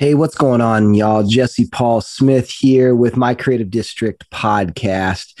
Hey, what's going on, y'all? Jesse Paul Smith here with my Creative District podcast.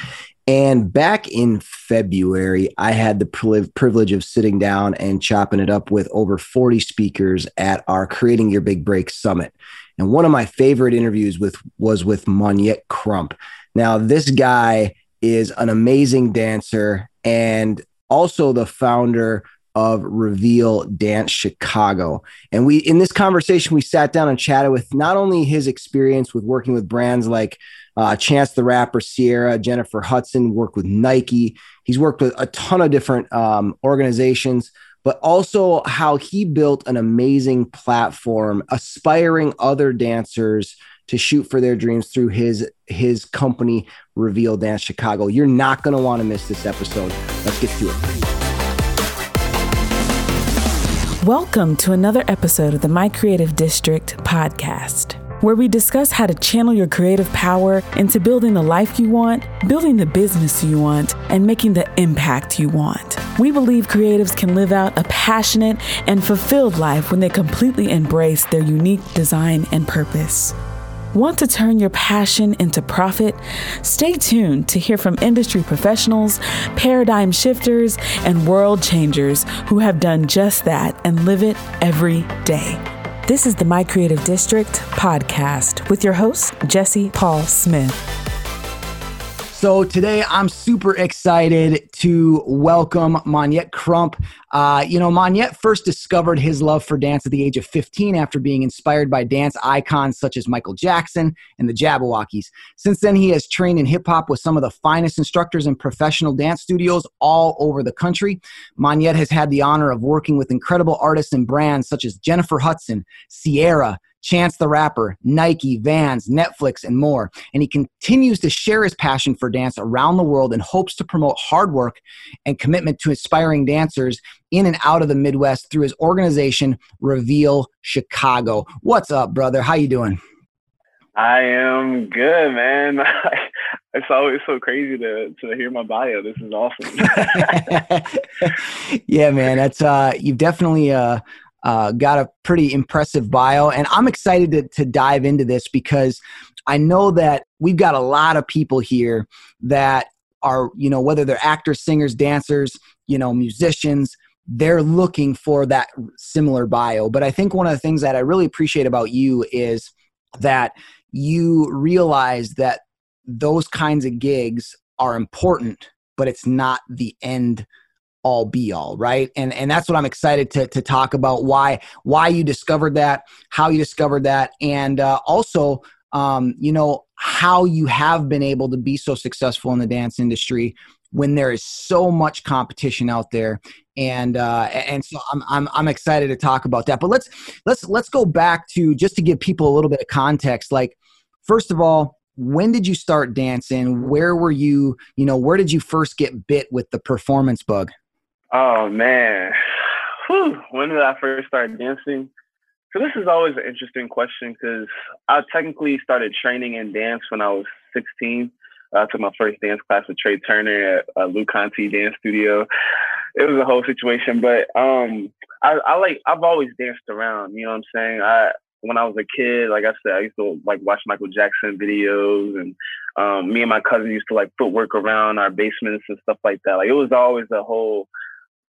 And back in February, I had the privilege of sitting down and chopping it up with over 40 speakers at our Creating Your Big Break Summit. And one of my favorite interviews with was with Monette Crump. Now, this guy is an amazing dancer and also the founder of Reveal Dance Chicago. And we, in this conversation, we sat down and chatted with not only his experience with working with brands like uh, Chance the Rapper, Ciara, Jennifer Hudson, worked with Nike. He's worked with a ton of different um, organizations, but also how he built an amazing platform, aspiring other dancers to shoot for their dreams through his his company reveal dance chicago you're not going to want to miss this episode let's get to it Welcome to another episode of the My Creative District podcast, where we discuss how to channel your creative power into building the life you want, building the business you want, and making the impact you want. We believe creatives can live out a passionate and fulfilled life when they completely embrace their unique design and purpose. Want to turn your passion into profit? Stay tuned to hear from industry professionals, paradigm shifters, and world changers who have done just that and live it every day. This is the My Creative District podcast with your host, Jesse Paul Smith. So today I'm super excited to welcome Monette Crump. Uh, you know, Monette first discovered his love for dance at the age of 15 after being inspired by dance icons such as Michael Jackson and the Jabbawockeez. Since then, he has trained in hip hop with some of the finest instructors in professional dance studios all over the country. Monette has had the honor of working with incredible artists and brands such as Jennifer Hudson, Ciara, Chance the Rapper, Nike, Vans, Netflix, and more. And he continues to share his passion for dance around the world and hopes to promote hard work and commitment to inspiring dancers in and out of the Midwest through his organization, Reveal Chicago. What's up, brother? How you doing? I am good, man. it's always so crazy to to hear my bio. This is awesome. yeah, man. That's uh you've definitely uh uh, got a pretty impressive bio, and I'm excited to, to dive into this because I know that we've got a lot of people here that are, you know, whether they're actors, singers, dancers, you know, musicians, they're looking for that similar bio. But I think one of the things that I really appreciate about you is that you realize that those kinds of gigs are important, but it's not the end all be all right? And and that's what i'm excited to to talk about why why you discovered that how you discovered that and uh, also um, you know how you have been able to be so successful in the dance industry when there is so much competition out there. And uh, and so I'm, I'm I'm excited to talk about that. But let's let's let's go back to just to give people a little bit of context like first of all when did you start dancing? Where were you you know where did you first get bit with the performance bug Oh man, Whew. when did I first start dancing? So this is always an interesting question because I technically started training in dance when I was 16. I took my first dance class with Trey Turner at uh, Lou Conte Dance Studio. It was a whole situation, but um, I, I like I've always danced around. You know what I'm saying? I when I was a kid, like I said, I used to like watch Michael Jackson videos, and um, me and my cousin used to like footwork around our basements and stuff like that. Like it was always a whole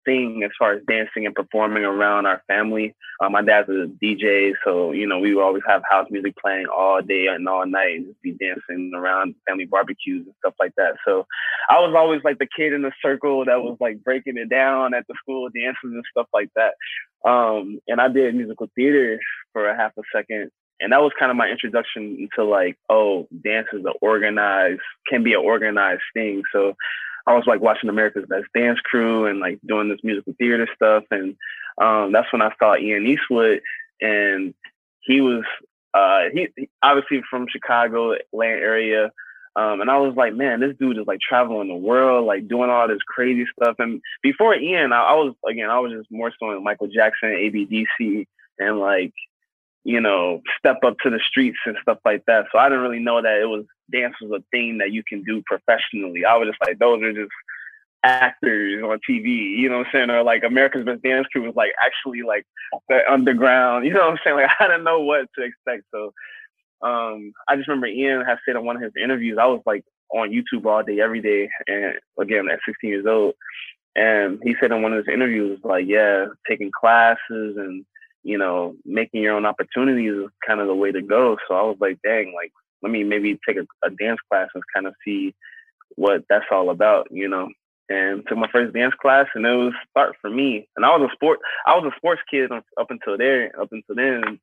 thing as far as dancing and performing around our family. Uh, my dad's a DJ, so you know we would always have house music playing all day and all night, and just be dancing around family barbecues and stuff like that. So I was always like the kid in the circle that was like breaking it down at the school dances and stuff like that. Um, and I did musical theater for a half a second. And that was kind of my introduction into like, oh, dance is an organized, can be an organized thing. So I was like watching America's Best Dance Crew and like doing this musical theater stuff, and um, that's when I saw Ian Eastwood, and he was uh, he, he obviously from Chicago Atlanta area. Um, and I was like, man, this dude is like traveling the world, like doing all this crazy stuff. And before Ian, I, I was again, I was just more so in Michael Jackson, ABDC, and like you know, step up to the streets and stuff like that. So I didn't really know that it was dance was a thing that you can do professionally. I was just like, those are just actors on TV, you know what I'm saying? Or like America's Best Dance Crew was like actually like the underground, you know what I'm saying? Like I didn't know what to expect. So um I just remember Ian had said in one of his interviews, I was like on YouTube all day, every day, and again at 16 years old. And he said in one of his interviews, like, yeah, taking classes and you know, making your own opportunities is kind of the way to go. So I was like, dang, like, let me maybe take a, a dance class and kind of see what that's all about, you know. And took my first dance class, and it was start for me. And I was a sport, I was a sports kid up until there, up until then.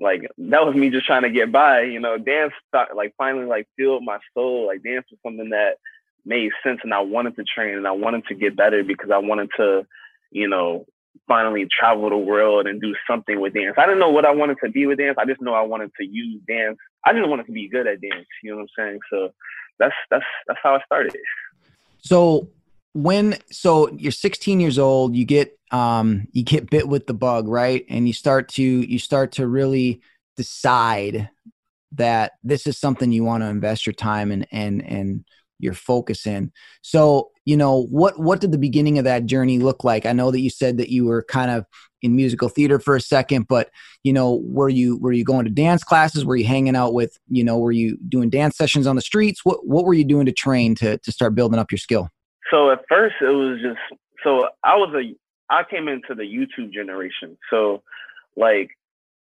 Like that was me just trying to get by, you know. Dance, like finally, like filled my soul. Like dance was something that made sense, and I wanted to train, and I wanted to get better because I wanted to, you know, finally travel the world and do something with dance. I didn't know what I wanted to be with dance. I just know I wanted to use dance. I just wanted to be good at dance. You know what I'm saying? So that's that's that's how I started. So when so you're 16 years old, you get um you get bit with the bug, right? And you start to you start to really decide that this is something you want to invest your time and and and your focus in. So, you know, what what did the beginning of that journey look like? I know that you said that you were kind of in musical theater for a second, but you know, were you were you going to dance classes? Were you hanging out with, you know, were you doing dance sessions on the streets? What what were you doing to train to to start building up your skill? So at first it was just so I was a I came into the YouTube generation. So like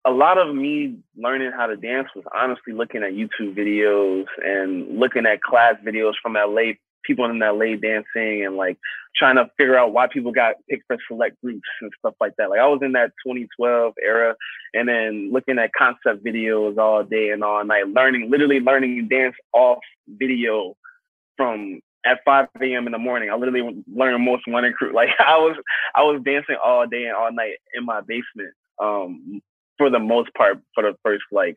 a lot of me learning how to dance was honestly looking at YouTube videos and looking at class videos from LA, people in LA dancing and like trying to figure out why people got picked for select groups and stuff like that. Like I was in that 2012 era and then looking at concept videos all day and all night, learning, literally learning dance off video from at 5 a.m. in the morning. I literally learned most one crew. Like I was, I was dancing all day and all night in my basement. Um, for the most part for the first like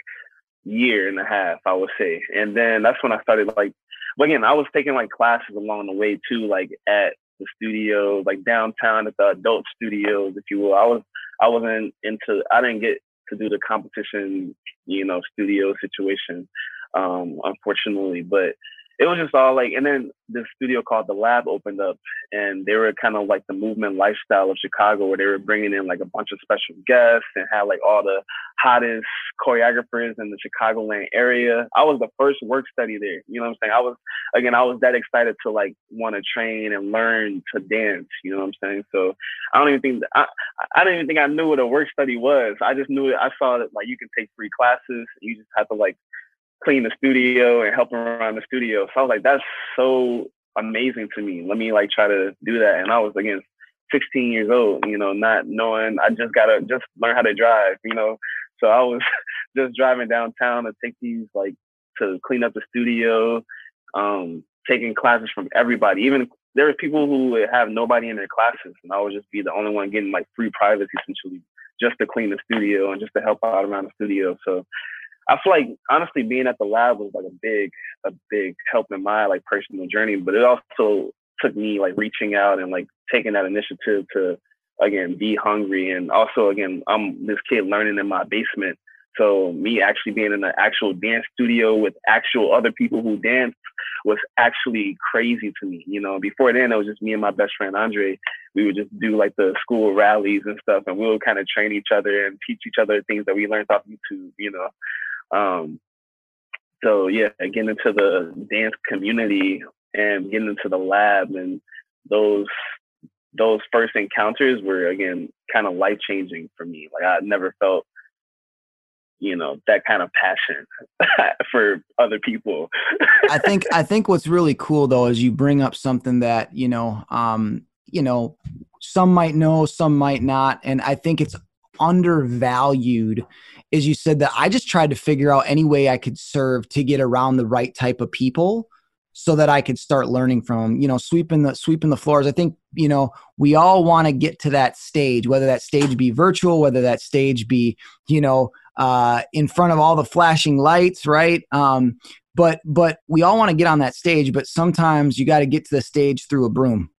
year and a half, I would say. And then that's when I started like, but again, I was taking like classes along the way too, like at the studio, like downtown at the adult studios, if you will. I was, I wasn't into, I didn't get to do the competition, you know, studio situation, um, unfortunately, but it was just all like, and then this studio called The Lab opened up, and they were kind of like the movement lifestyle of Chicago, where they were bringing in like a bunch of special guests and had like all the hottest choreographers in the Chicagoland area. I was the first work study there. You know what I'm saying? I was again, I was that excited to like want to train and learn to dance. You know what I'm saying? So I don't even think I I don't even think I knew what a work study was. I just knew it. I saw that like you can take free classes. You just have to like clean the studio and help around the studio. So I was like, that's so amazing to me. Let me like try to do that. And I was again 16 years old, you know, not knowing I just gotta just learn how to drive, you know. So I was just driving downtown to take these like to clean up the studio, um, taking classes from everybody. Even there were people who have nobody in their classes, and I would just be the only one getting like free privacy essentially, just to clean the studio and just to help out around the studio. So I feel like honestly being at the lab was like a big, a big help in my like personal journey. But it also took me like reaching out and like taking that initiative to again be hungry and also again I'm this kid learning in my basement. So me actually being in an actual dance studio with actual other people who dance was actually crazy to me. You know, before then it was just me and my best friend Andre. We would just do like the school rallies and stuff, and we would kind of train each other and teach each other things that we learned off YouTube. You know, um, so yeah, getting into the dance community and getting into the lab and those those first encounters were again kind of life changing for me. Like I never felt, you know, that kind of passion for other people. I think I think what's really cool though is you bring up something that you know, um, you know, some might know, some might not, and I think it's undervalued is you said that I just tried to figure out any way I could serve to get around the right type of people so that I could start learning from, you know, sweeping the sweeping the floors. I think, you know, we all want to get to that stage, whether that stage be virtual, whether that stage be, you know, uh, in front of all the flashing lights, right? Um, but but we all want to get on that stage, but sometimes you got to get to the stage through a broom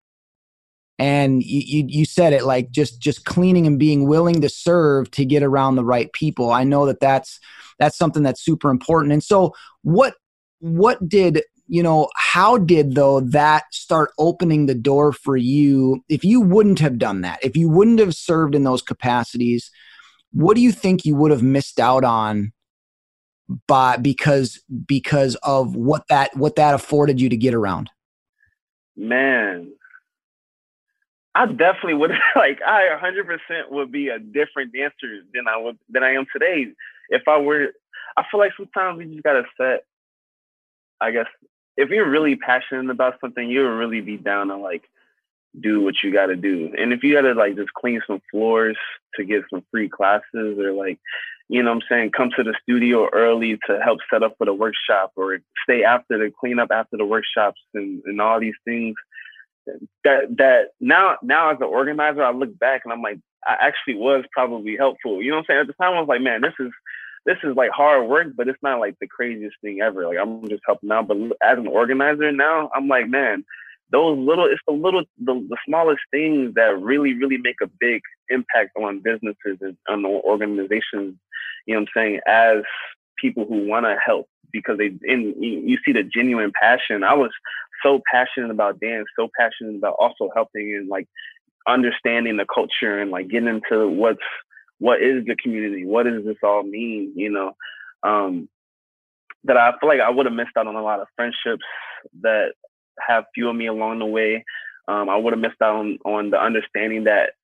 and you, you, you said it like just just cleaning and being willing to serve to get around the right people i know that that's that's something that's super important and so what what did you know, how did though that start opening the door for you? If you wouldn't have done that, if you wouldn't have served in those capacities, what do you think you would have missed out on by because because of what that what that afforded you to get around? Man, I definitely would like I 100% would be a different dancer than I would than I am today. If I were I feel like sometimes we just got to set I guess if you're really passionate about something, you'll really be down to like do what you got to do. And if you got to like just clean some floors to get some free classes or like, you know what I'm saying, come to the studio early to help set up for the workshop or stay after to clean up after the workshops and, and all these things that, that now, now as an organizer, I look back and I'm like, I actually was probably helpful. You know what I'm saying? At the time I was like, man, this is, this is like hard work, but it's not like the craziest thing ever. Like I'm just helping out. But as an organizer now, I'm like, man, those little, it's the little, the, the smallest things that really, really make a big impact on businesses and on organizations. You know what I'm saying? As people who want to help because they, in you see the genuine passion. I was so passionate about dance, so passionate about also helping and like understanding the culture and like getting into what's what is the community? What does this all mean? You know, um, that I feel like I would have missed out on a lot of friendships that have fueled me along the way. Um, I would have missed out on, on the understanding that,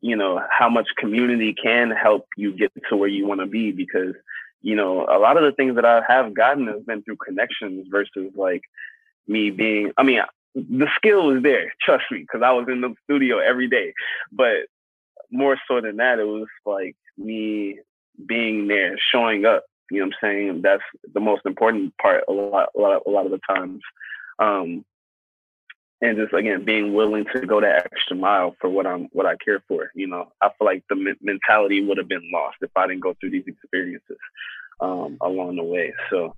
you know, how much community can help you get to where you want to be because, you know, a lot of the things that I have gotten has been through connections versus like me being, I mean, the skill is there, trust me, because I was in the studio every day. But more so than that, it was like me being there, showing up. You know what I'm saying? That's the most important part a lot, a lot, a lot of the times. Um, and just again being willing to go that extra mile for what I'm what I care for. You know, I feel like the me- mentality would have been lost if I didn't go through these experiences um, along the way. So,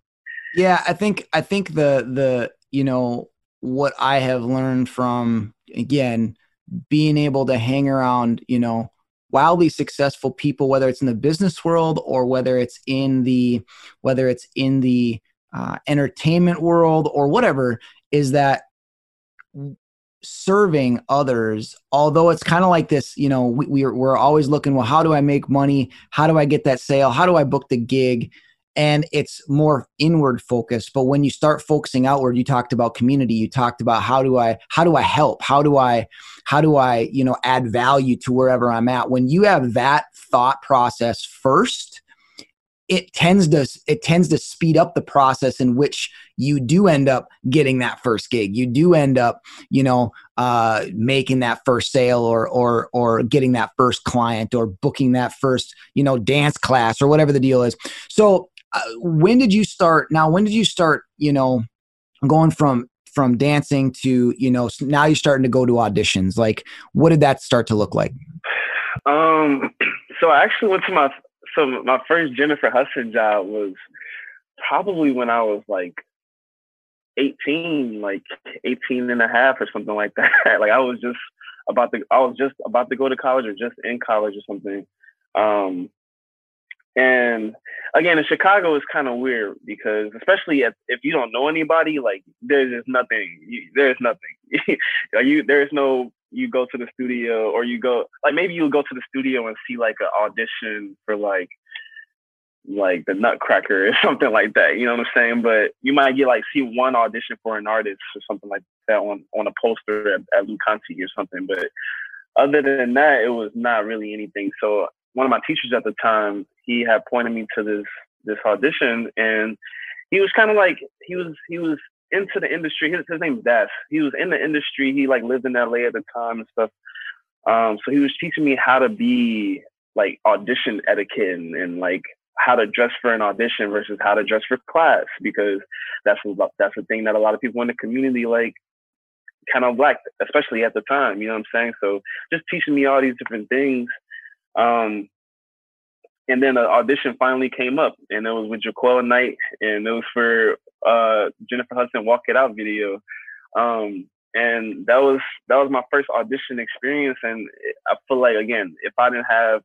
yeah, I think I think the the you know what I have learned from again being able to hang around, you know, wildly successful people, whether it's in the business world or whether it's in the whether it's in the uh, entertainment world or whatever, is that serving others although it's kind of like this you know we, we're, we're always looking well how do i make money? How do i get that sale? How do i book the gig? And it's more inward focused but when you start focusing outward you talked about community you talked about how do i how do i help? How do i how do i you know add value to wherever i'm at? When you have that thought process first it tends to it tends to speed up the process in which you do end up getting that first gig. You do end up you know uh, making that first sale or or or getting that first client or booking that first you know dance class or whatever the deal is. So uh, when did you start now when did you start you know going from from dancing to you know now you're starting to go to auditions? Like what did that start to look like? Um so i actually went to my so my first jennifer hudson job was probably when i was like 18 like 18 and a half or something like that like i was just about to i was just about to go to college or just in college or something um and again, in Chicago, is kind of weird because, especially if, if you don't know anybody, like there's just nothing. You, there's nothing. you there's no. You go to the studio, or you go like maybe you'll go to the studio and see like an audition for like like the Nutcracker or something like that. You know what I'm saying? But you might get like see one audition for an artist or something like that on on a poster at, at Lou Conte or something. But other than that, it was not really anything. So one of my teachers at the time, he had pointed me to this this audition, and he was kind of like he was he was into the industry. His, his name's Das. He was in the industry. He like lived in LA at the time and stuff. Um, so he was teaching me how to be like audition etiquette and, and like how to dress for an audition versus how to dress for class because that's that's the thing that a lot of people in the community like kind of lacked, especially at the time. You know what I'm saying? So just teaching me all these different things um, and then an audition finally came up, and it was with JaQuel Knight, and it was for uh, Jennifer Hudson "Walk It Out" video. Um, and that was that was my first audition experience, and I feel like again, if I didn't have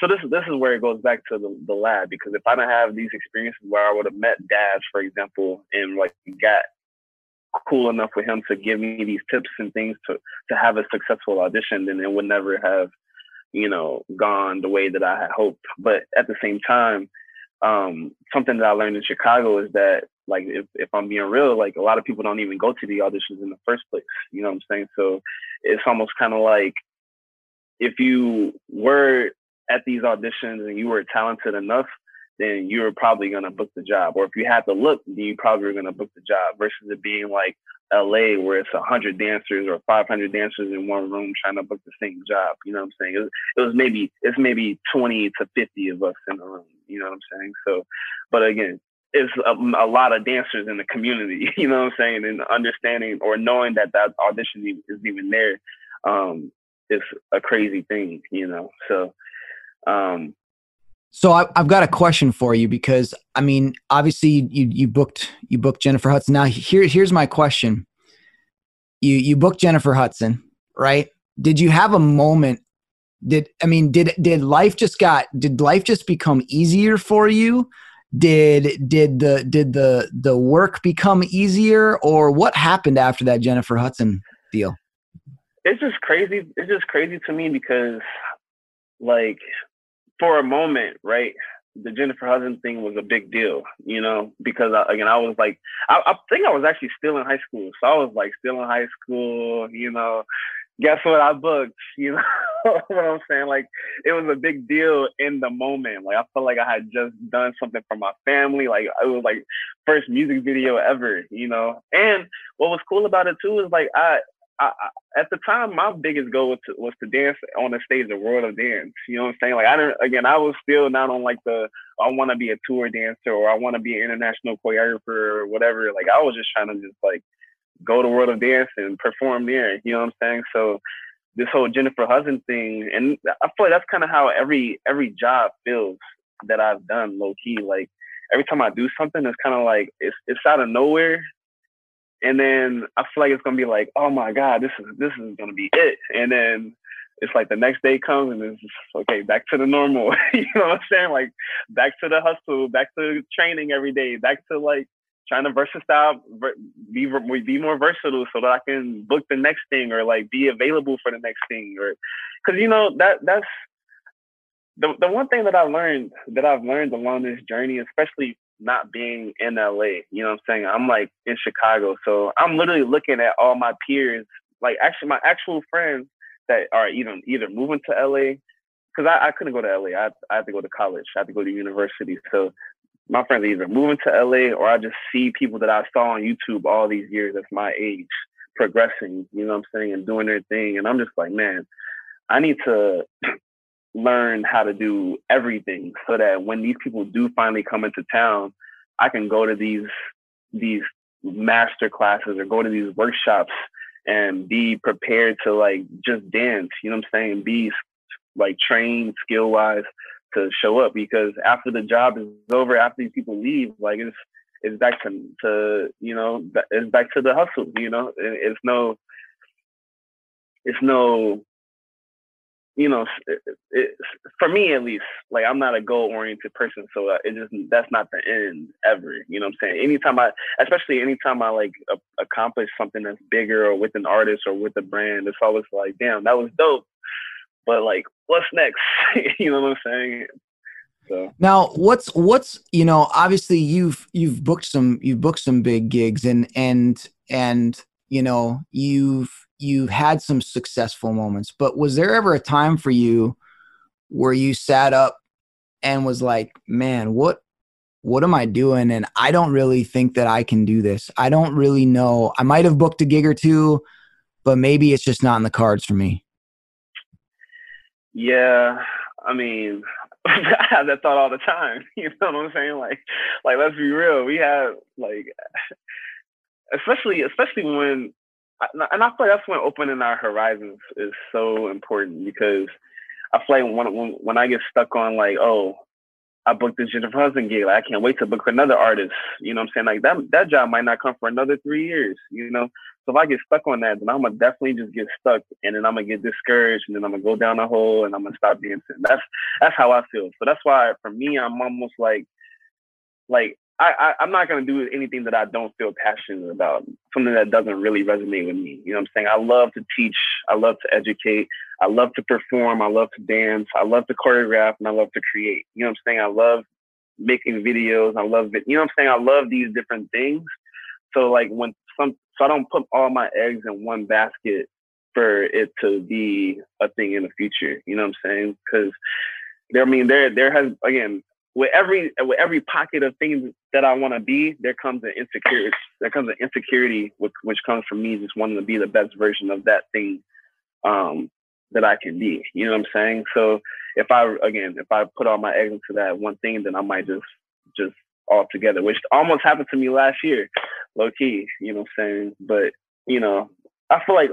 so this this is where it goes back to the, the lab because if I didn't have these experiences where I would have met dads, for example, and like got cool enough with him to give me these tips and things to to have a successful audition, then it would never have, you know, gone the way that I had hoped. But at the same time, um, something that I learned in Chicago is that like if, if I'm being real, like a lot of people don't even go to the auditions in the first place. You know what I'm saying? So it's almost kind of like if you were at these auditions and you were talented enough, then you're probably gonna book the job. Or if you have to look, then you probably are gonna book the job versus it being like LA where it's hundred dancers or five hundred dancers in one room trying to book the same job. You know what I'm saying? It was, it was maybe it's maybe twenty to fifty of us in the room. You know what I'm saying? So, but again, it's a, a, lot of dancers in the community. You know what I'm saying? And understanding or knowing that that audition is even there um, is a crazy thing. You know, so. Um, so I, have got a question for you because I mean, obviously you you booked you booked Jennifer Hudson. Now here here's my question. You you booked Jennifer Hudson, right? Did you have a moment? Did I mean did did life just got did life just become easier for you? Did did the did the the work become easier, or what happened after that Jennifer Hudson deal? It's just crazy. It's just crazy to me because like for a moment, right? The Jennifer Hudson thing was a big deal, you know, because I, again, I was like, I, I think I was actually still in high school. So I was like still in high school, you know, guess what I booked? You know what I'm saying? Like it was a big deal in the moment. Like I felt like I had just done something for my family. Like it was like first music video ever, you know. And what was cool about it too is like I I, at the time, my biggest goal was to, was to dance on the stage of World of Dance. You know what I'm saying? Like I didn't. Again, I was still not on like the I want to be a tour dancer or I want to be an international choreographer or whatever. Like I was just trying to just like go to World of Dance and perform there. You know what I'm saying? So this whole Jennifer Hudson thing, and I feel like that's kind of how every every job feels that I've done low key. Like every time I do something, it's kind of like it's it's out of nowhere and then I feel like it's gonna be like, oh my god, this is this is gonna be it, and then it's like the next day comes and it's just, okay, back to the normal. you know what I'm saying? Like back to the hustle, back to training every day, back to like trying to versatile, be be more versatile so that I can book the next thing or like be available for the next thing or because you know that that's the the one thing that I learned that I've learned along this journey, especially not being in LA. You know what I'm saying? I'm like in Chicago. So I'm literally looking at all my peers, like actually my actual friends that are either either moving to LA, because I, I couldn't go to LA. I, I had to go to college. I had to go to university. So my friends are either moving to LA or I just see people that I saw on YouTube all these years that's my age progressing, you know what I'm saying, and doing their thing. And I'm just like, man, I need to learn how to do everything so that when these people do finally come into town, I can go to these these master classes or go to these workshops and be prepared to like just dance, you know what I'm saying? Be like trained skill wise to show up because after the job is over, after these people leave, like it's it's back to, to you know it's back to the hustle, you know. It's no it's no you know, it, it, for me at least, like I'm not a goal oriented person, so it just that's not the end ever. You know what I'm saying? Anytime I, especially anytime I like a, accomplish something that's bigger or with an artist or with a brand, it's always like, damn, that was dope. But like, what's next? you know what I'm saying? So. Now, what's what's you know, obviously you've you've booked some you've booked some big gigs and and and you know you've you've had some successful moments, but was there ever a time for you where you sat up and was like, man, what what am I doing? And I don't really think that I can do this. I don't really know. I might have booked a gig or two, but maybe it's just not in the cards for me. Yeah, I mean, I have that thought all the time. You know what I'm saying? Like, like let's be real. We have like, especially especially when and I feel like that's when opening our horizons is so important because I feel like when when, when I get stuck on like, oh, I booked this Jennifer Hudson gig, like I can't wait to book another artist. You know what I'm saying? Like that that job might not come for another three years, you know? So if I get stuck on that, then I'm gonna definitely just get stuck and then I'm gonna get discouraged and then I'm gonna go down a hole and I'm gonna stop dancing. That's that's how I feel. So that's why for me I'm almost like like I, I am not gonna do anything that I don't feel passionate about, something that doesn't really resonate with me. You know what I'm saying? I love to teach, I love to educate, I love to perform, I love to dance, I love to choreograph, and I love to create. You know what I'm saying? I love making videos, I love it. You know what I'm saying? I love these different things. So like when some so I don't put all my eggs in one basket for it to be a thing in the future. You know what I'm saying? Because there, I mean, there there has again with every with every pocket of things that I want to be, there comes an insecurity. There comes an insecurity, which, which comes from me just wanting to be the best version of that thing um, that I can be. You know what I'm saying? So if I again, if I put all my eggs into that one thing, then I might just just all together, which almost happened to me last year, low key. You know what I'm saying? But you know, I feel like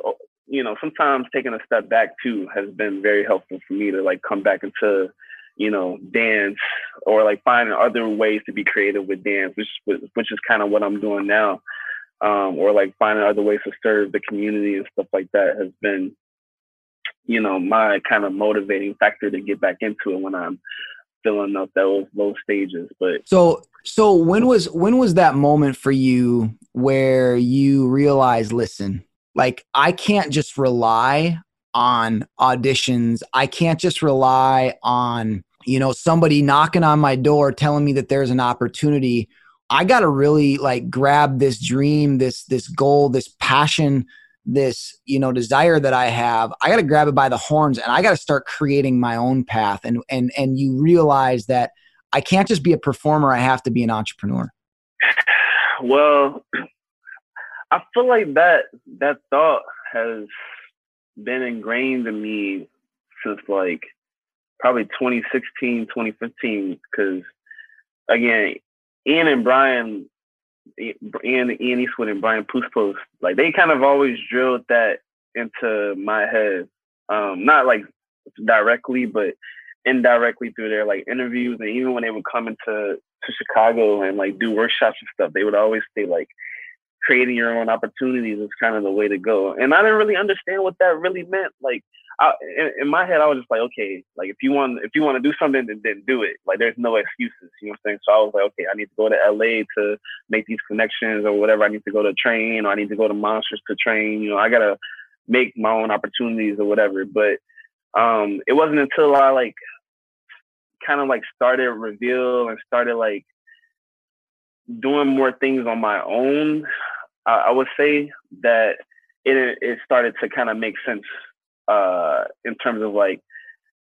you know sometimes taking a step back too has been very helpful for me to like come back into you know, dance or like finding other ways to be creative with dance, which which is kind of what I'm doing now, um, or like finding other ways to serve the community and stuff like that has been, you know, my kind of motivating factor to get back into it when I'm filling up those low stages. But so so when was when was that moment for you where you realized, listen, like I can't just rely on auditions. I can't just rely on, you know, somebody knocking on my door telling me that there's an opportunity. I got to really like grab this dream, this this goal, this passion, this, you know, desire that I have. I got to grab it by the horns and I got to start creating my own path and and and you realize that I can't just be a performer, I have to be an entrepreneur. Well, I feel like that that thought has been ingrained in me since like probably 2016, 2015. Because again, Ian and Brian, Ian, Ian Eastwood and Brian Puspos, like they kind of always drilled that into my head. Um, not like directly, but indirectly through their like interviews and even when they would come into to Chicago and like do workshops and stuff, they would always say like, creating your own opportunities is kind of the way to go. And I didn't really understand what that really meant. Like I, in, in, my head, I was just like, okay, like if you want, if you want to do something, then, then do it. Like there's no excuses. You know what I'm saying? So I was like, okay, I need to go to LA to make these connections or whatever. I need to go to train or I need to go to Monsters to train. You know, I gotta make my own opportunities or whatever. But um, it wasn't until I like kind of like started reveal and started like doing more things on my own, I, I would say that it it started to kind of make sense uh, in terms of like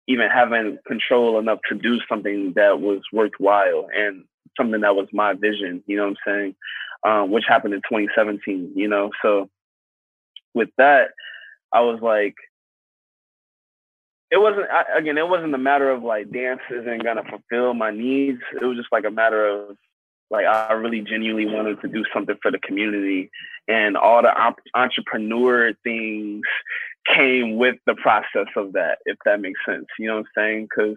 even having control enough to do something that was worthwhile and something that was my vision. You know what I'm saying? Um, which happened in 2017. You know, so with that, I was like, it wasn't I, again. It wasn't a matter of like dance isn't gonna fulfill my needs. It was just like a matter of like I really genuinely wanted to do something for the community, and all the op- entrepreneur things came with the process of that. If that makes sense, you know what I'm saying? Because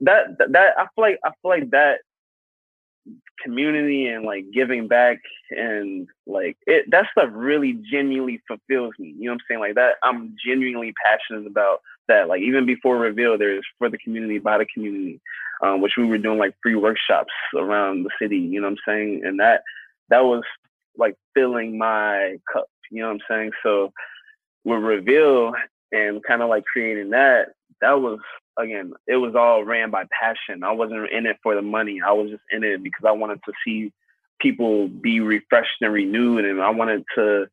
that, that I feel like I feel like that community and like giving back and like it that stuff really genuinely fulfills me. You know what I'm saying? Like that I'm genuinely passionate about that. Like even before reveal, there's for the community by the community um, which we were doing like free workshops around the city. You know what I'm saying? And that that was like filling my cup. You know what I'm saying? So with Reveal and kind of like creating that, that was again, it was all ran by passion. I wasn't in it for the money. I was just in it because I wanted to see people be refreshed and renewed, and I wanted to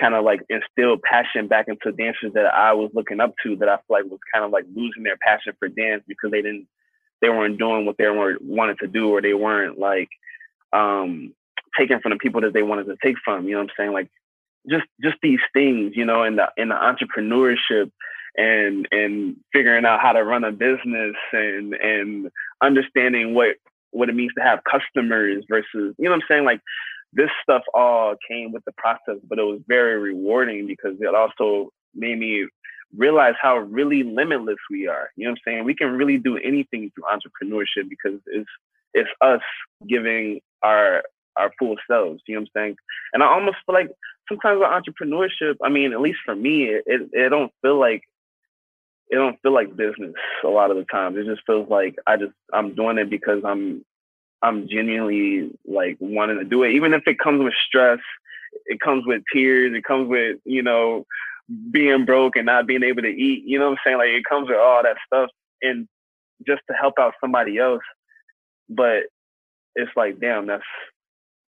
kind of like instill passion back into dancers that I was looking up to that I feel like was kind of like losing their passion for dance because they didn't they weren't doing what they were wanted to do or they weren't like um taking from the people that they wanted to take from. You know what I'm saying? Like just just these things, you know, in the in the entrepreneurship and and figuring out how to run a business and and understanding what what it means to have customers versus you know what I'm saying like this stuff all came with the process but it was very rewarding because it also made me realize how really limitless we are. You know what I'm saying? We can really do anything through entrepreneurship because it's it's us giving our our full selves. You know what I'm saying? And I almost feel like sometimes with entrepreneurship, I mean, at least for me, it, it, it don't feel like it don't feel like business a lot of the times. It just feels like I just I'm doing it because I'm I'm genuinely like wanting to do it, even if it comes with stress, it comes with tears, it comes with you know being broke and not being able to eat. You know what I'm saying? Like it comes with all that stuff, and just to help out somebody else. But it's like, damn, that's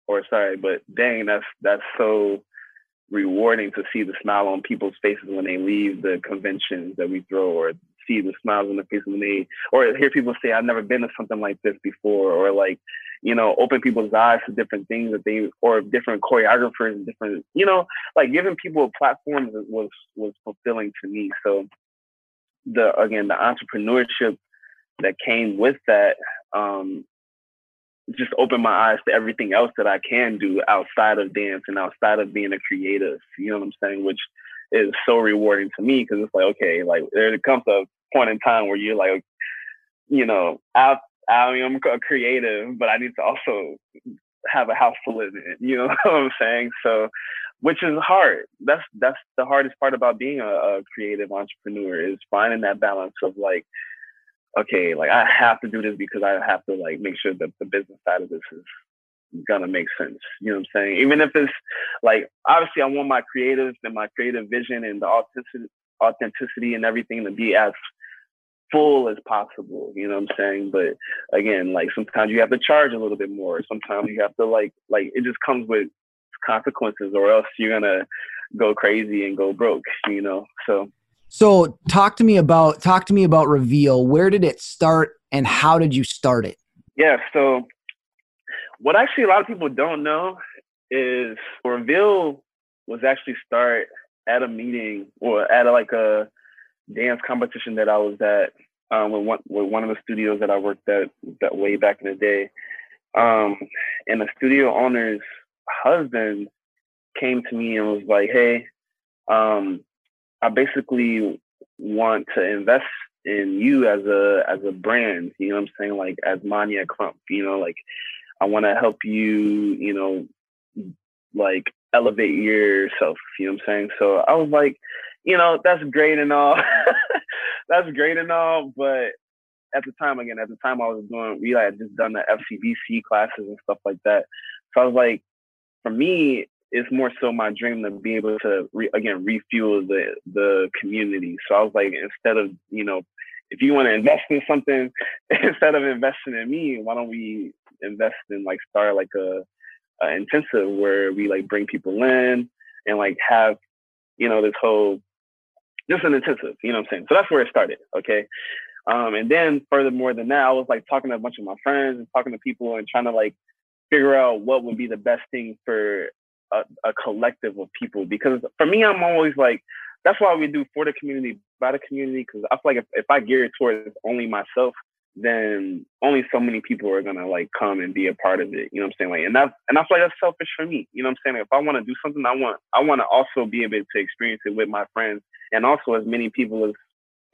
or sorry, but dang, that's that's so rewarding to see the smile on people's faces when they leave the conventions that we throw or see the smiles on the faces when they or hear people say i've never been to something like this before or like you know open people's eyes to different things that they or different choreographers and different you know like giving people a platform was was fulfilling to me so the again the entrepreneurship that came with that um just open my eyes to everything else that I can do outside of dance and outside of being a creative. You know what I'm saying? Which is so rewarding to me because it's like, okay, like there comes a point in time where you're like, you know, I, I am a creative, but I need to also have a house to live in. You know what I'm saying? So, which is hard. That's that's the hardest part about being a, a creative entrepreneur is finding that balance of like okay, like I have to do this because I have to like make sure that the business side of this is gonna make sense. You know what I'm saying? Even if it's like obviously I want my creative and my creative vision and the authenticity authenticity and everything to be as full as possible. You know what I'm saying? But again, like sometimes you have to charge a little bit more. Sometimes you have to like like it just comes with consequences or else you're gonna go crazy and go broke, you know. So so talk to me about talk to me about Reveal. Where did it start and how did you start it? Yeah, so what actually a lot of people don't know is Reveal was actually start at a meeting or at a, like a dance competition that I was at um, with one with one of the studios that I worked at that way back in the day. Um, and the studio owner's husband came to me and was like, "Hey, um, I basically want to invest in you as a as a brand. You know what I'm saying? Like as Mania Crump. You know, like I want to help you. You know, like elevate yourself. You know what I'm saying? So I was like, you know, that's great and all. that's great and all, but at the time, again, at the time I was doing, we had just done the FCBC classes and stuff like that. So I was like, for me, it's more so my dream to be able to re, again refuel the the community. So I was like, instead of you know, if you want to invest in something, instead of investing in me, why don't we invest in like start like a, a intensive where we like bring people in and like have you know this whole just an intensive. You know what I'm saying? So that's where it started. Okay. Um, and then furthermore than that, I was like talking to a bunch of my friends and talking to people and trying to like figure out what would be the best thing for a, a collective of people because for me, I'm always like, that's why we do for the community, by the community, because I feel like if, if I gear it towards only myself, then only so many people are gonna like come and be a part of it. You know what I'm saying? Like, and that's and I feel like that's selfish for me. You know what I'm saying? Like, if I want to do something, I want I want to also be able to experience it with my friends and also as many people as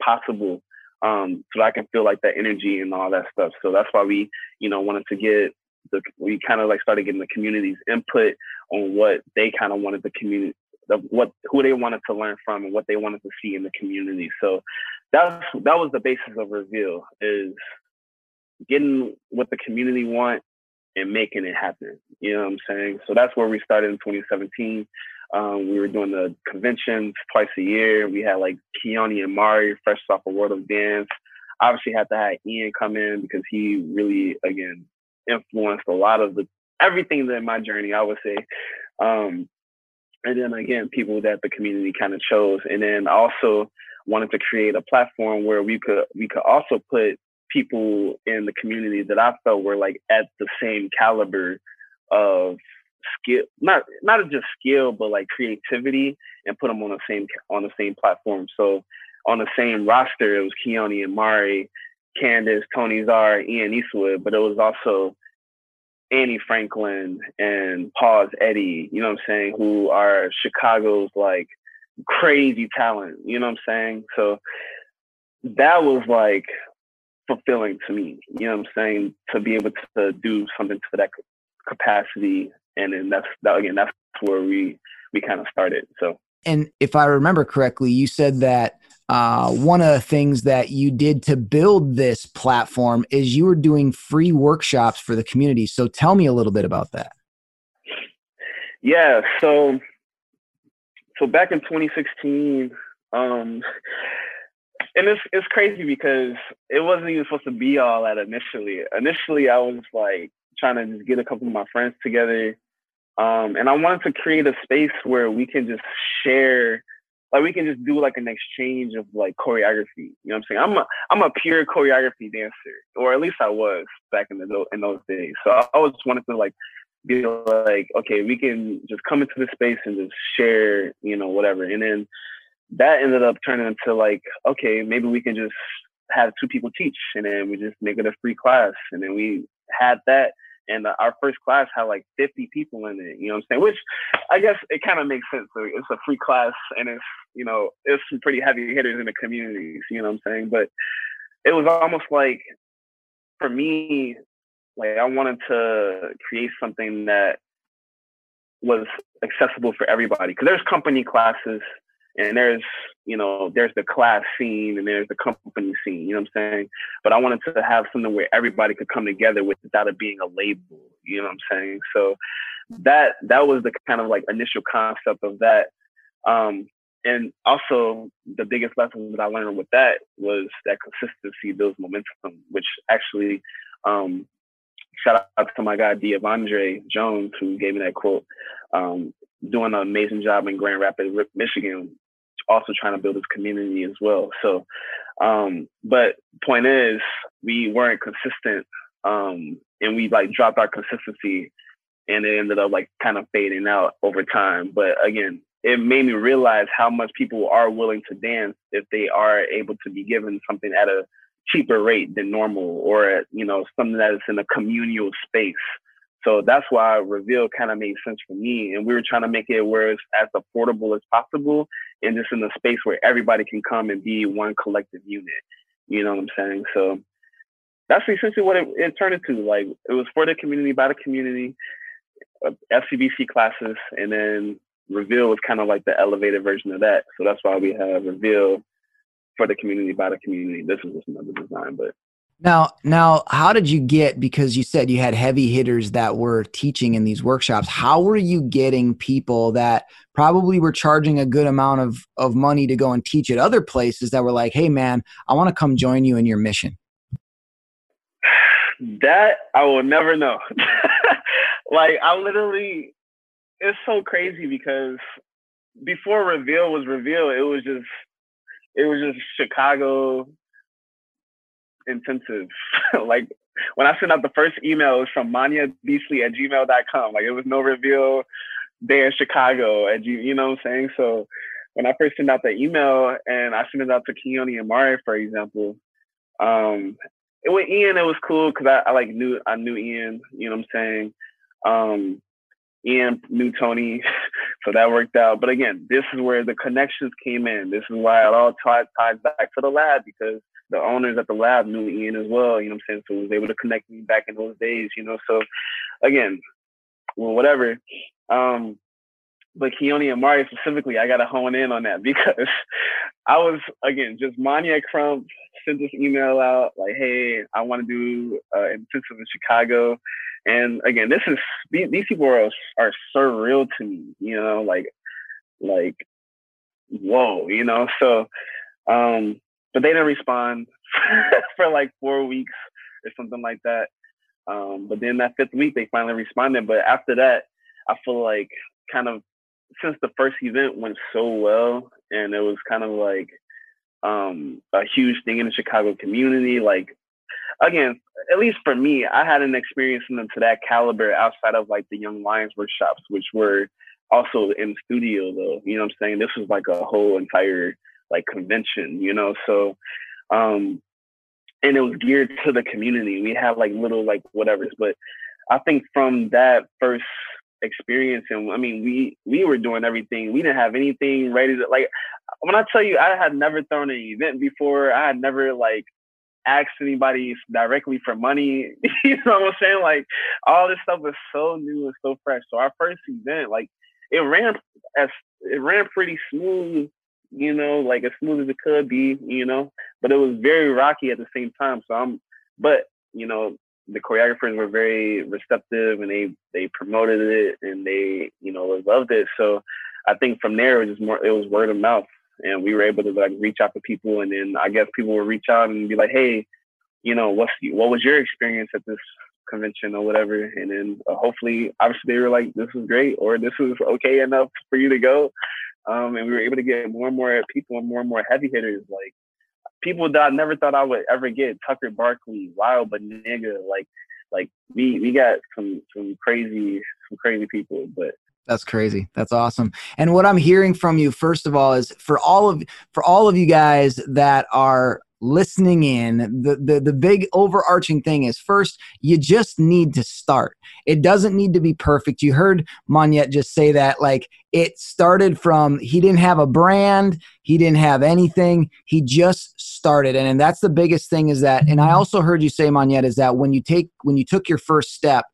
possible, um, so I can feel like that energy and all that stuff. So that's why we, you know, wanted to get the we kind of like started getting the community's input on what they kind of wanted the community the, what who they wanted to learn from and what they wanted to see in the community. So that's that was the basis of Reveal is getting what the community want and making it happen. You know what I'm saying? So that's where we started in 2017. Um, we were doing the conventions twice a year. We had like Keone and Mari fresh off a of World of Dance. Obviously had to have Ian come in because he really again influenced a lot of the everything in my journey, I would say. Um, and then again, people that the community kind of chose. And then also wanted to create a platform where we could we could also put people in the community that I felt were like at the same caliber of skill, not not just skill, but like creativity, and put them on the same on the same platform. So on the same roster, it was Keone and Mari, Candace, Tony Tzar, Ian Eastwood, but it was also Annie Franklin and Pause Eddie, you know what I'm saying, who are Chicago's like crazy talent, you know what I'm saying? So that was like fulfilling to me, you know what I'm saying, to be able to do something to that capacity. And then that's that again, that's where we we kind of started. So and if I remember correctly, you said that uh, one of the things that you did to build this platform is you were doing free workshops for the community. So tell me a little bit about that. Yeah, so so back in 2016, um, and it's it's crazy because it wasn't even supposed to be all that initially. Initially, I was like trying to just get a couple of my friends together, um, and I wanted to create a space where we can just share, like we can just do like an exchange of like choreography. You know what I'm saying? I'm a I'm a pure choreography dancer, or at least I was back in the in those days. So I always wanted to like be like, okay, we can just come into the space and just share, you know, whatever, and then that ended up turning into like, okay, maybe we can just have two people teach and then we just make it a free class. And then we had that. And uh, our first class had like 50 people in it, you know what I'm saying? Which I guess it kind of makes sense. It's a free class and it's, you know, it's some pretty heavy hitters in the communities, you know what I'm saying? But it was almost like, for me, like I wanted to create something that was accessible for everybody. Cause there's company classes and there's you know there's the class scene and there's the company scene you know what i'm saying? But i wanted to have something where everybody could come together without it being a label you know what i'm saying? So that that was the kind of like initial concept of that. Um and also the biggest lesson that i learned with that was that consistency builds momentum which actually um shout out to my guy Diavandre Jones who gave me that quote um, doing an amazing job in Grand Rapids, Michigan, also trying to build his community as well. So, um, but point is, we weren't consistent, um, and we like dropped our consistency, and it ended up like kind of fading out over time. But again, it made me realize how much people are willing to dance if they are able to be given something at a cheaper rate than normal, or at, you know something that is in a communal space. So that's why Reveal kind of made sense for me. And we were trying to make it where it's as affordable as possible and just in a space where everybody can come and be one collective unit. You know what I'm saying? So that's essentially what it, it turned into. Like it was for the community, by the community, uh, FCBC classes, and then Reveal was kind of like the elevated version of that. So that's why we have Reveal for the community, by the community. This is just another design, but now, now, how did you get? Because you said you had heavy hitters that were teaching in these workshops. How were you getting people that probably were charging a good amount of of money to go and teach at other places that were like, "Hey, man, I want to come join you in your mission." That I will never know. like I literally, it's so crazy because before reveal was reveal, it was just it was just Chicago intensive. like when I sent out the first email, it was from Manya Beasley at gmail.com. Like it was no reveal day in Chicago at G, you know what I'm saying? So when I first sent out the email and I sent it out to Keone and Mari, for example, um, it with Ian, it was cool because I, I, like knew I knew Ian, you know what I'm saying? Um, Ian knew Tony, so that worked out. But again, this is where the connections came in. This is why it all ties, ties back to the lab because the owners at the lab knew Ian as well, you know what I'm saying? So was able to connect me back in those days, you know. So again, well, whatever. Um, but Keone and Mari specifically, I gotta hone in on that because I was again just Mania Crump sent this email out like, hey, I want to do uh, intensive in Chicago, and again, this is these, these people are are surreal to me, you know, like like whoa, you know. So um, but they didn't respond for like four weeks or something like that. Um, but then that fifth week, they finally responded. But after that, I feel like kind of since the first event went so well, and it was kind of like um, a huge thing in the Chicago community. Like again, at least for me, I hadn't experienced them to that caliber outside of like the Young Lions workshops, which were also in studio though. You know what I'm saying? This was like a whole entire like convention, you know. So, um, and it was geared to the community. We had like little like whatever's, but I think from that first experience, and I mean, we we were doing everything. We didn't have anything ready to like. When I tell you, I had never thrown an event before. I had never like asked anybody directly for money. you know what I'm saying? Like all this stuff was so new and so fresh. So our first event, like it ran as it ran pretty smooth you know, like as smooth as it could be, you know, but it was very rocky at the same time. So I'm, but you know, the choreographers were very receptive and they they promoted it and they you know loved it. So I think from there it was just more it was word of mouth and we were able to like reach out to people and then I guess people would reach out and be like, hey, you know, what's what was your experience at this convention or whatever? And then uh, hopefully, obviously, they were like, this is great or this is okay enough for you to go. Um, and we were able to get more and more people and more and more heavy hitters like people that I never thought I would ever get. Tucker Barkley, Wild Banega, like like we we got some some crazy some crazy people, but that's crazy. That's awesome. And what I'm hearing from you, first of all, is for all of for all of you guys that are listening in the, the the big overarching thing is first you just need to start. It doesn't need to be perfect. You heard Monyet just say that like it started from he didn't have a brand he didn't have anything he just started. And, and that's the biggest thing is that and i mm-hmm. also heard you say Monyet is that when you take when you took your first step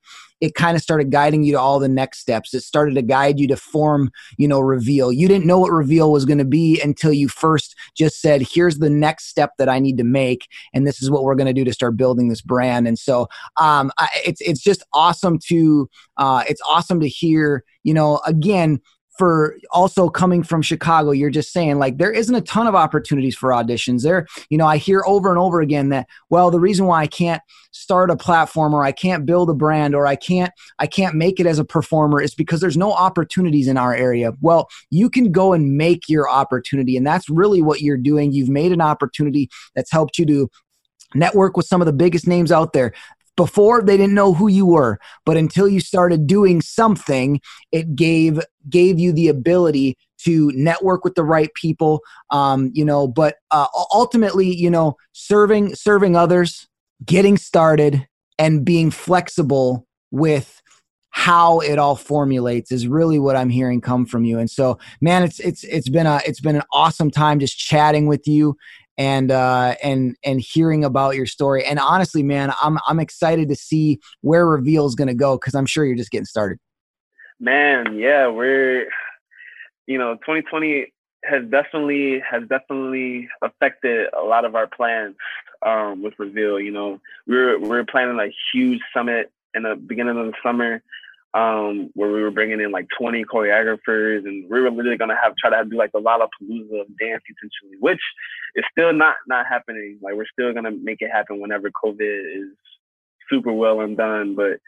it kind of started guiding you to all the next steps. It started to guide you to form, you know, reveal. You didn't know what reveal was going to be until you first just said, here's the next step that I need to make. And this is what we're going to do to start building this brand. And so um, it's, it's just awesome to, uh, it's awesome to hear, you know, again, for also coming from Chicago, you're just saying like there isn't a ton of opportunities for auditions. There, you know, I hear over and over again that well, the reason why I can't start a platform or I can't build a brand or I can't I can't make it as a performer is because there's no opportunities in our area. Well, you can go and make your opportunity and that's really what you're doing. You've made an opportunity that's helped you to network with some of the biggest names out there before they didn't know who you were but until you started doing something it gave gave you the ability to network with the right people um, you know but uh, ultimately you know serving serving others getting started and being flexible with how it all formulates is really what I'm hearing come from you. And so, man, it's it's it's been a it's been an awesome time just chatting with you and uh, and and hearing about your story. And honestly, man, I'm I'm excited to see where Reveal is going to go because I'm sure you're just getting started. Man, yeah, we're you know 2020 has definitely has definitely affected a lot of our plans um, with Reveal. You know, we are we are planning a huge summit in the beginning of the summer um, where we were bringing in like 20 choreographers and we were literally gonna have try to do like a Lollapalooza of dance essentially, which is still not not happening. Like we're still gonna make it happen whenever COVID is super well and done. But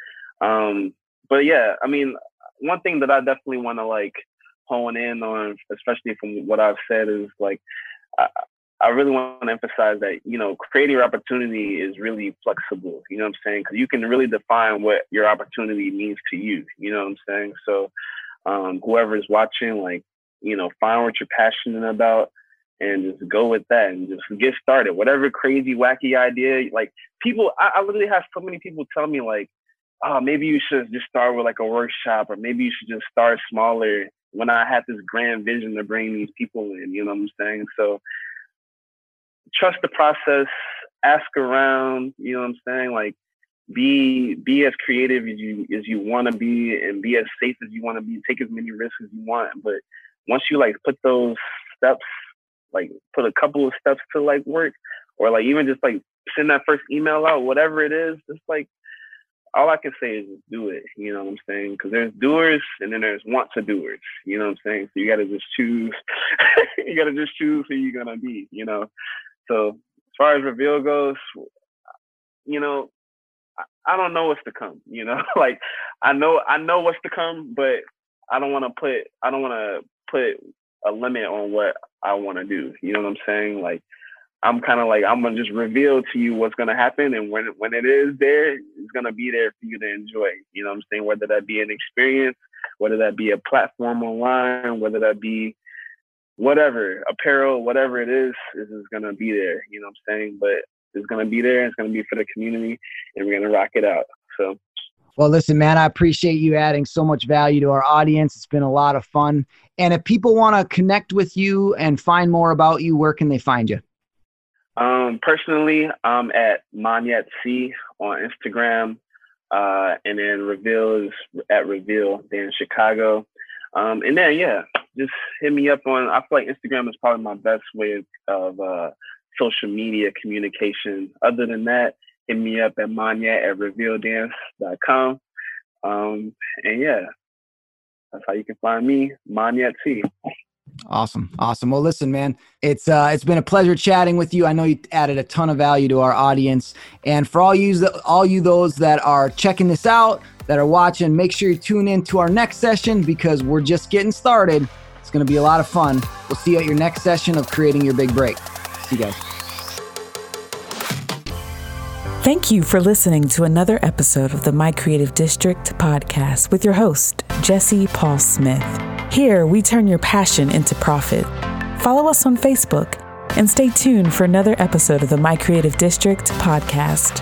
um, but yeah, I mean, one thing that I definitely want to like hone in on, especially from what I've said, is like I, I really want to emphasize that, you know, creating your opportunity is really flexible. You know what I'm saying? Because you can really define what your opportunity means to you. You know what I'm saying? So, um, whoever is watching, like, you know, find what you're passionate about and just go with that and just get started. Whatever crazy, wacky idea, like people, I, I literally have so many people tell me, like, oh, maybe you should just start with like a workshop or maybe you should just start smaller when I had this grand vision to bring these people in, you know what I'm saying? So trust the process, ask around, you know what I'm saying? Like be be as creative as you as you want to be and be as safe as you want to be, take as many risks as you want. But once you like put those steps, like put a couple of steps to like work, or like even just like send that first email out, whatever it is, just like all I can say is do it. You know what I'm saying? Because there's doers and then there's want to doers. You know what I'm saying? So you got to just choose. you got to just choose who you're gonna be. You know. So as far as reveal goes, you know, I, I don't know what's to come. You know, like I know I know what's to come, but I don't want to put I don't want to put a limit on what I want to do. You know what I'm saying? Like I'm kind of like I'm gonna just reveal to you what's gonna happen, and when when it is there, it's gonna be there for you to enjoy. You know what I'm saying? Whether that be an experience, whether that be a platform online, whether that be whatever apparel, whatever it is, is, is gonna be there. You know what I'm saying? But it's gonna be there. It's gonna be for the community, and we're gonna rock it out. So. Well, listen, man, I appreciate you adding so much value to our audience. It's been a lot of fun. And if people want to connect with you and find more about you, where can they find you? Um, personally, I'm at Monyet C on Instagram, uh, and then Reveal is at Reveal, then Chicago. Um, and then, yeah, just hit me up on. I feel like Instagram is probably my best way of, uh, social media communication. Other than that, hit me up at manya at revealdance.com. Um, and yeah, that's how you can find me, Manya T. Awesome. Awesome. Well, listen, man, it's uh, it's been a pleasure chatting with you. I know you added a ton of value to our audience, and for all you all you those that are checking this out, that are watching, make sure you tune in to our next session because we're just getting started. Going to be a lot of fun. We'll see you at your next session of creating your big break. See you guys. Thank you for listening to another episode of the My Creative District podcast with your host, Jesse Paul Smith. Here, we turn your passion into profit. Follow us on Facebook and stay tuned for another episode of the My Creative District podcast.